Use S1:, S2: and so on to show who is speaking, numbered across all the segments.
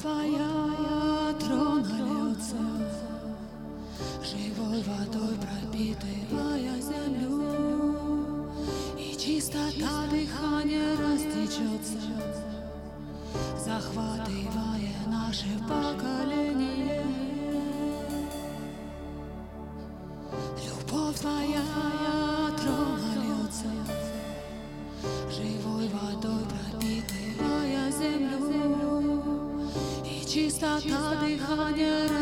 S1: твоя трона льется, Живой водой пропитывая землю, И чистота дыхания растечется, Захватывая наши пальцы. I'm just Ta dychanie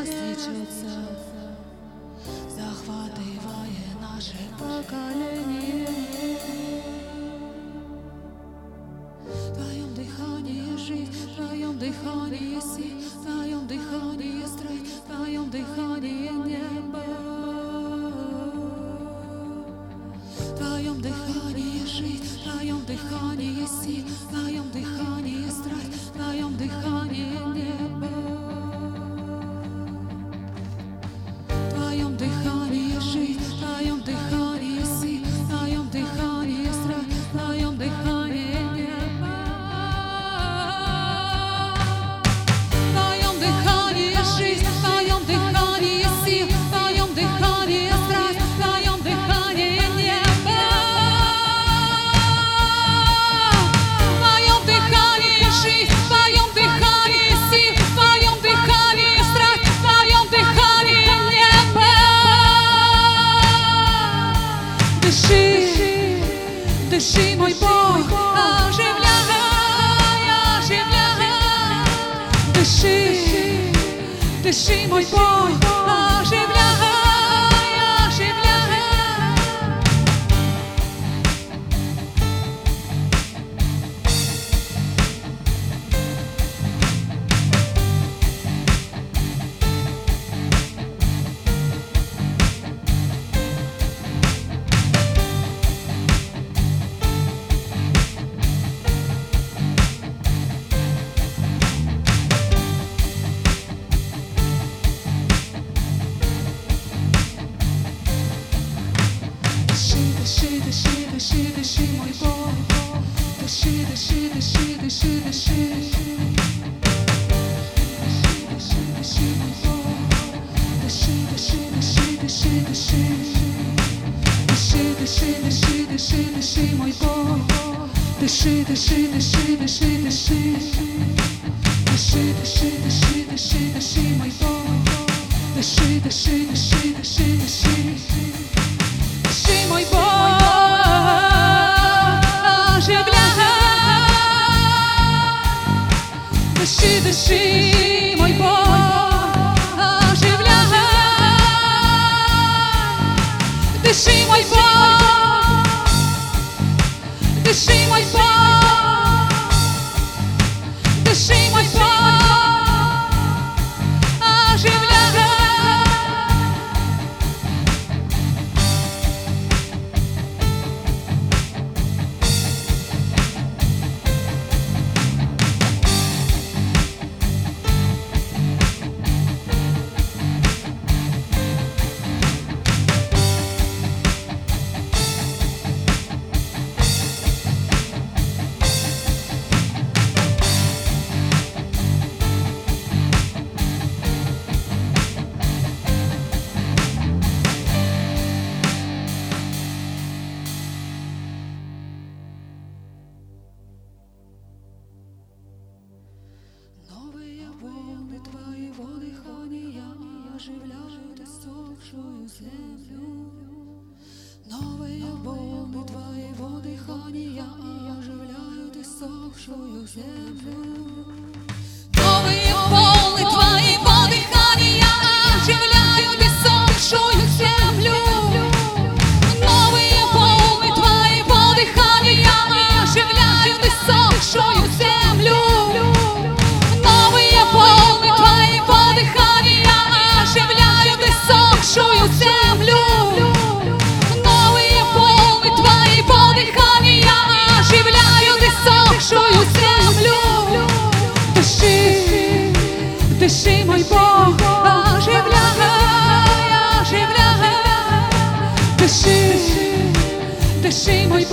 S1: sentimos por 我有些不？sim muito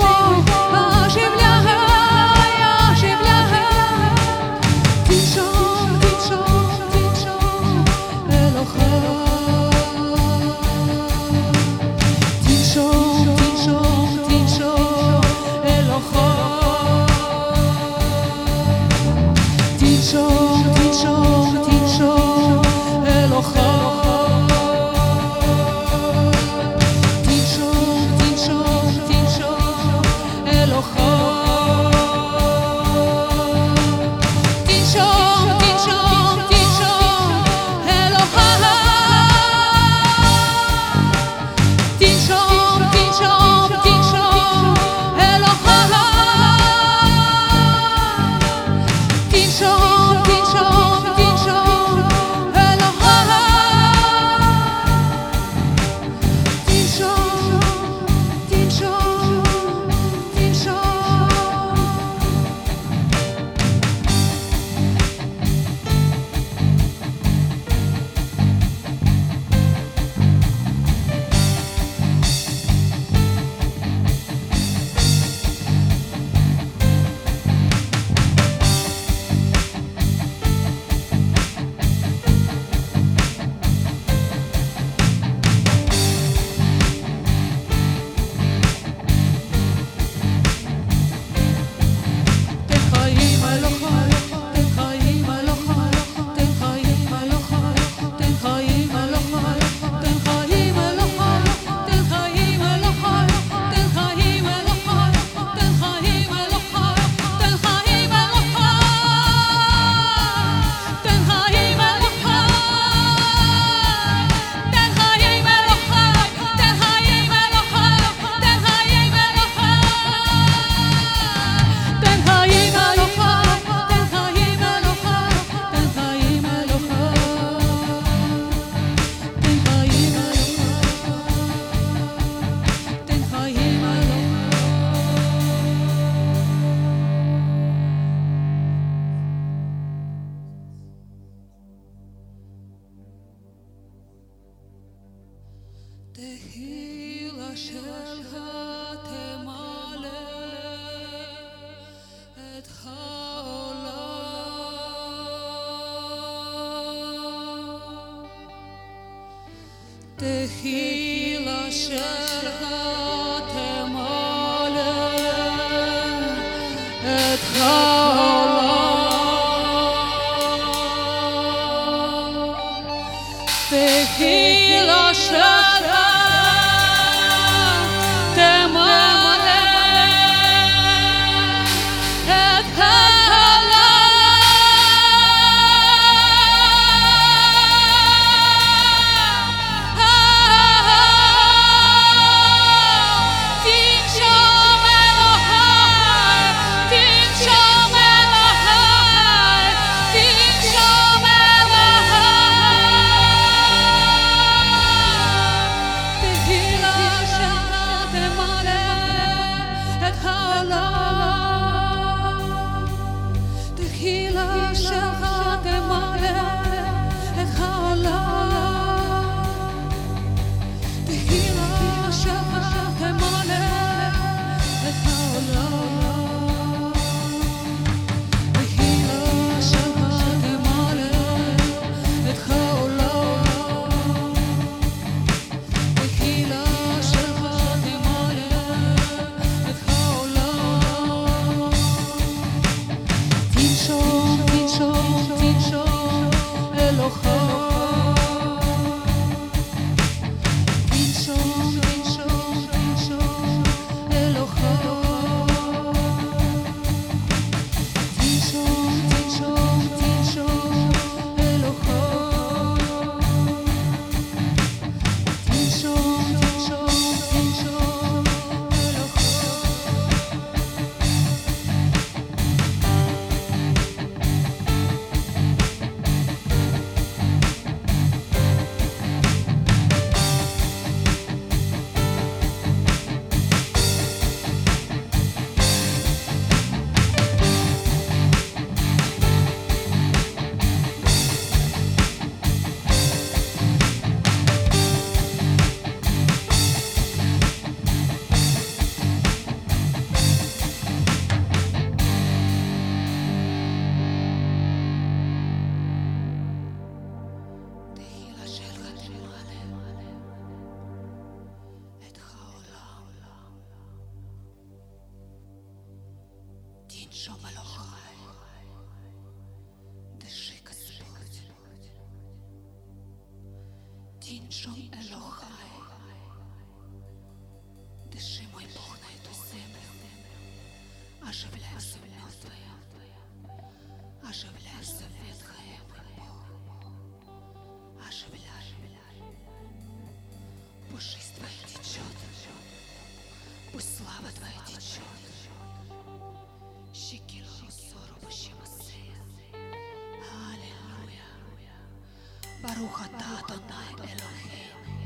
S1: Παρούχατα Αδονάι Ελοχέινου.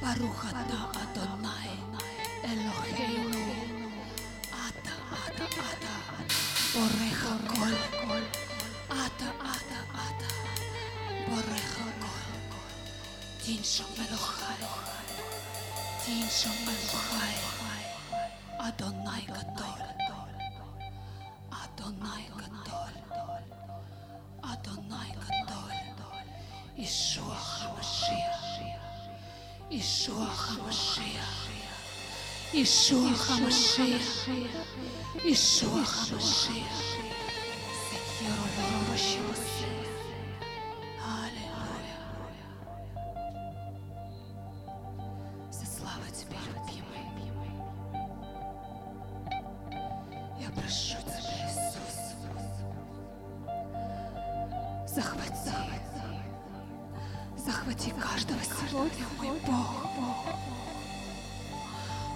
S1: Παρούχατα Αδονάι Ελοχέινου. Άτα, άτα, άτα. Πορέχα κολ. Άτα, άτα, άτα. Πορέχα κολ. Την σομελοχάι. Την σομελοχάι. Αδονάι κατόρ. ישוח המשיח. ישוח המשיח. ישוח המשיח. ישוח המשיח. Your Lord, she was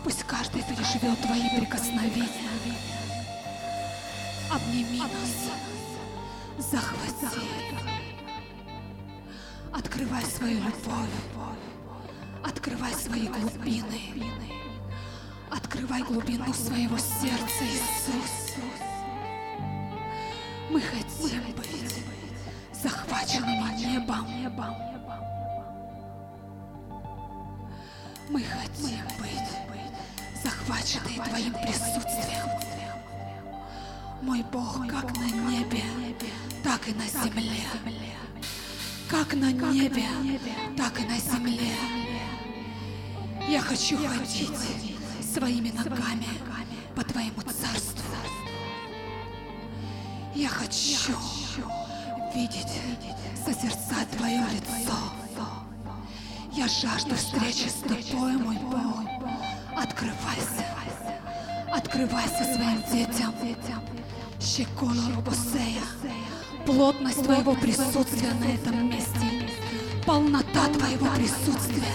S1: Пусть каждый переживет твои прикосновения. Обними нас, захвати. Открывай свою любовь. Открывай свои глубины. Открывай глубину своего сердца, Иисус. Мы хотим быть захваченными небом. Мы хотим быть захвачены Твоим присутствием. Мой Бог, как на небе, так и на земле. Как на небе, так и на земле. Я хочу ходить своими ногами по Твоему царству. Я хочу видеть, созерцать Твое лицо. Я жажду встречи с Тобой, мой Бог. Открывайся. Открывайся своим детям. Щекола Робосея. Плотность Твоего присутствия на этом месте. Полнота Твоего присутствия.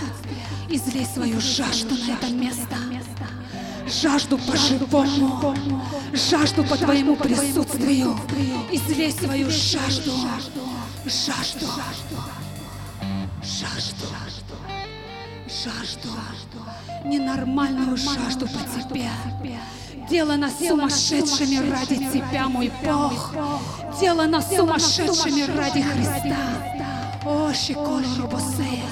S1: Излей свою жажду на это место. Жажду по-живому. Жажду по Твоему присутствию. Излей свою. Жажду. Жажду. Жажду. Ненормальную жажду по Тебе. Делай нас сумасшедшими ради Тебя, мой Бог. Делай нас сумасшедшими ради Христа. О, Шикола Рубосея.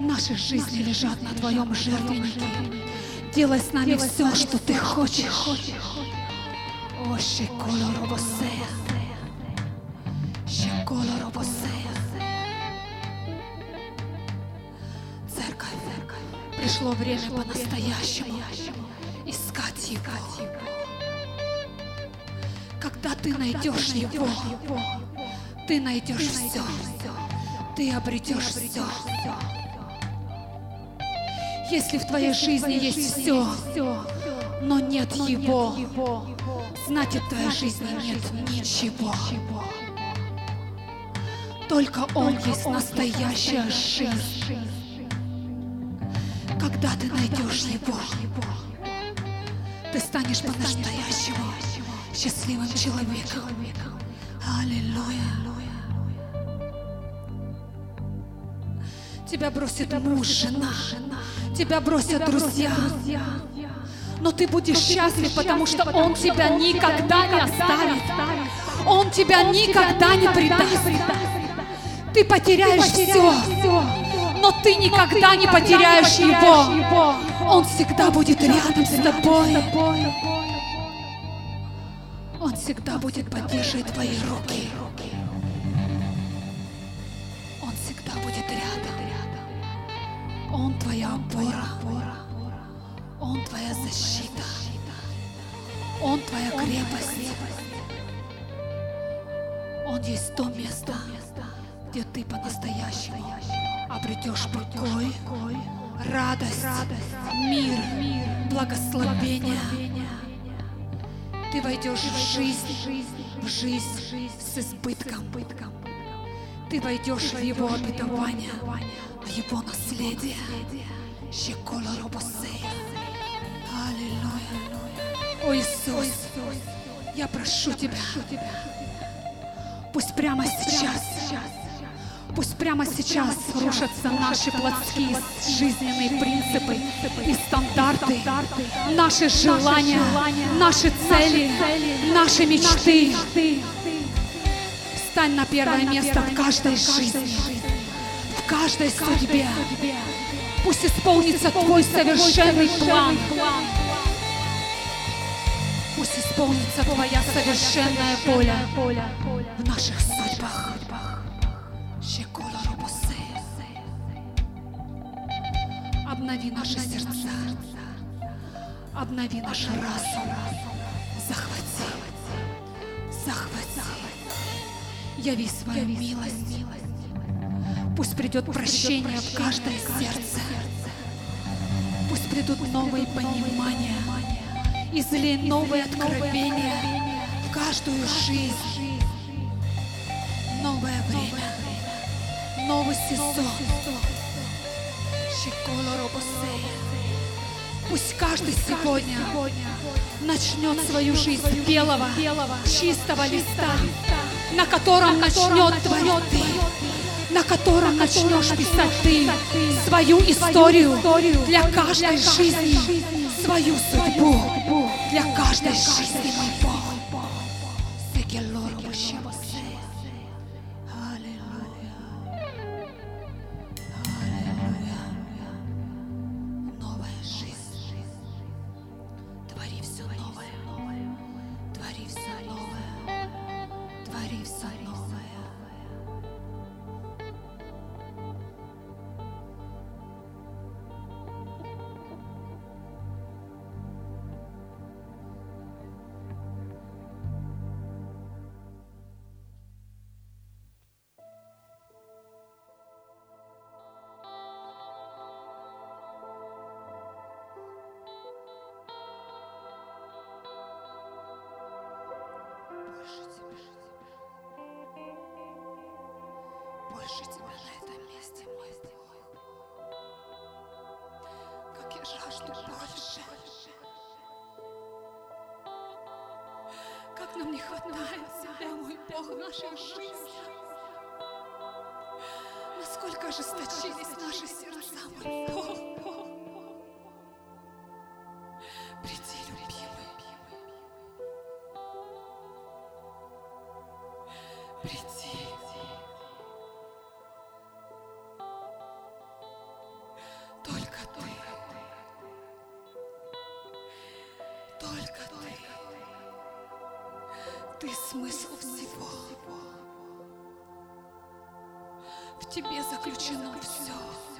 S1: Наши жизни лежат на Твоем жертвеннике. Делай с нами все, что Ты хочешь. О, Шикола Рубосея. Пришло время по-настоящему искать Его. Когда ты найдешь Его, ты найдешь все. Ты обретешь все. Если в твоей жизни есть все, но нет Его, значит в твоей жизни нет ничего. Только Он есть настоящая жизнь. Найдешь Его, ты станешь по-настоящему счастливым человеком. Аллилуйя. Тебя бросит муж, жена, тебя бросят друзья. Но ты будешь счастлив, потому что Он тебя никогда не оставит. Он тебя никогда не предаст. Ты потеряешь все, но ты никогда не потеряешь Его. Он всегда будет рядом с тобой. Он всегда будет поддерживать твои руки. Он всегда будет рядом. Он твоя опора. Он твоя защита. Он твоя крепость. Он есть то место, где ты по-настоящему обретешь покой, радость, мир, благословение. Ты войдешь в жизнь, в жизнь с избытком. Ты войдешь в Его обетование, в Его наследие. Шекола Робосея. Аллилуйя. О Иисус, я прошу Тебя, пусть прямо сейчас, пусть прямо сейчас рушатся наши плотские жизненные принципы и стандарты, наши желания, наши цели, наши мечты. Стань на первое место в каждой жизни, в каждой судьбе. Пусть исполнится Твой совершенный план. Пусть исполнится Твоя совершенная воля. в наших Обнови наши сердца. Обнови наш разум. Захвати. Захвати. Яви свою милость. Пусть придет прощение в каждое сердце. Пусть придут новые понимания. Излей новые откровения в каждую жизнь. Новое время. Новый сезон. Пусть каждый сегодня начнет свою жизнь с белого, чистого листа, на котором начнет творить ты, на котором начнешь писать ты свою историю для каждой жизни, свою судьбу для каждой жизни, хватается, о мой Бог, нашей жизни. Насколько ожесточились наши сердца, мой Бог. Приди, любимый. Приди. Только ты. Только ты. Ты смысл всего. В тебе заключено все.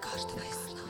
S1: каждого из нас.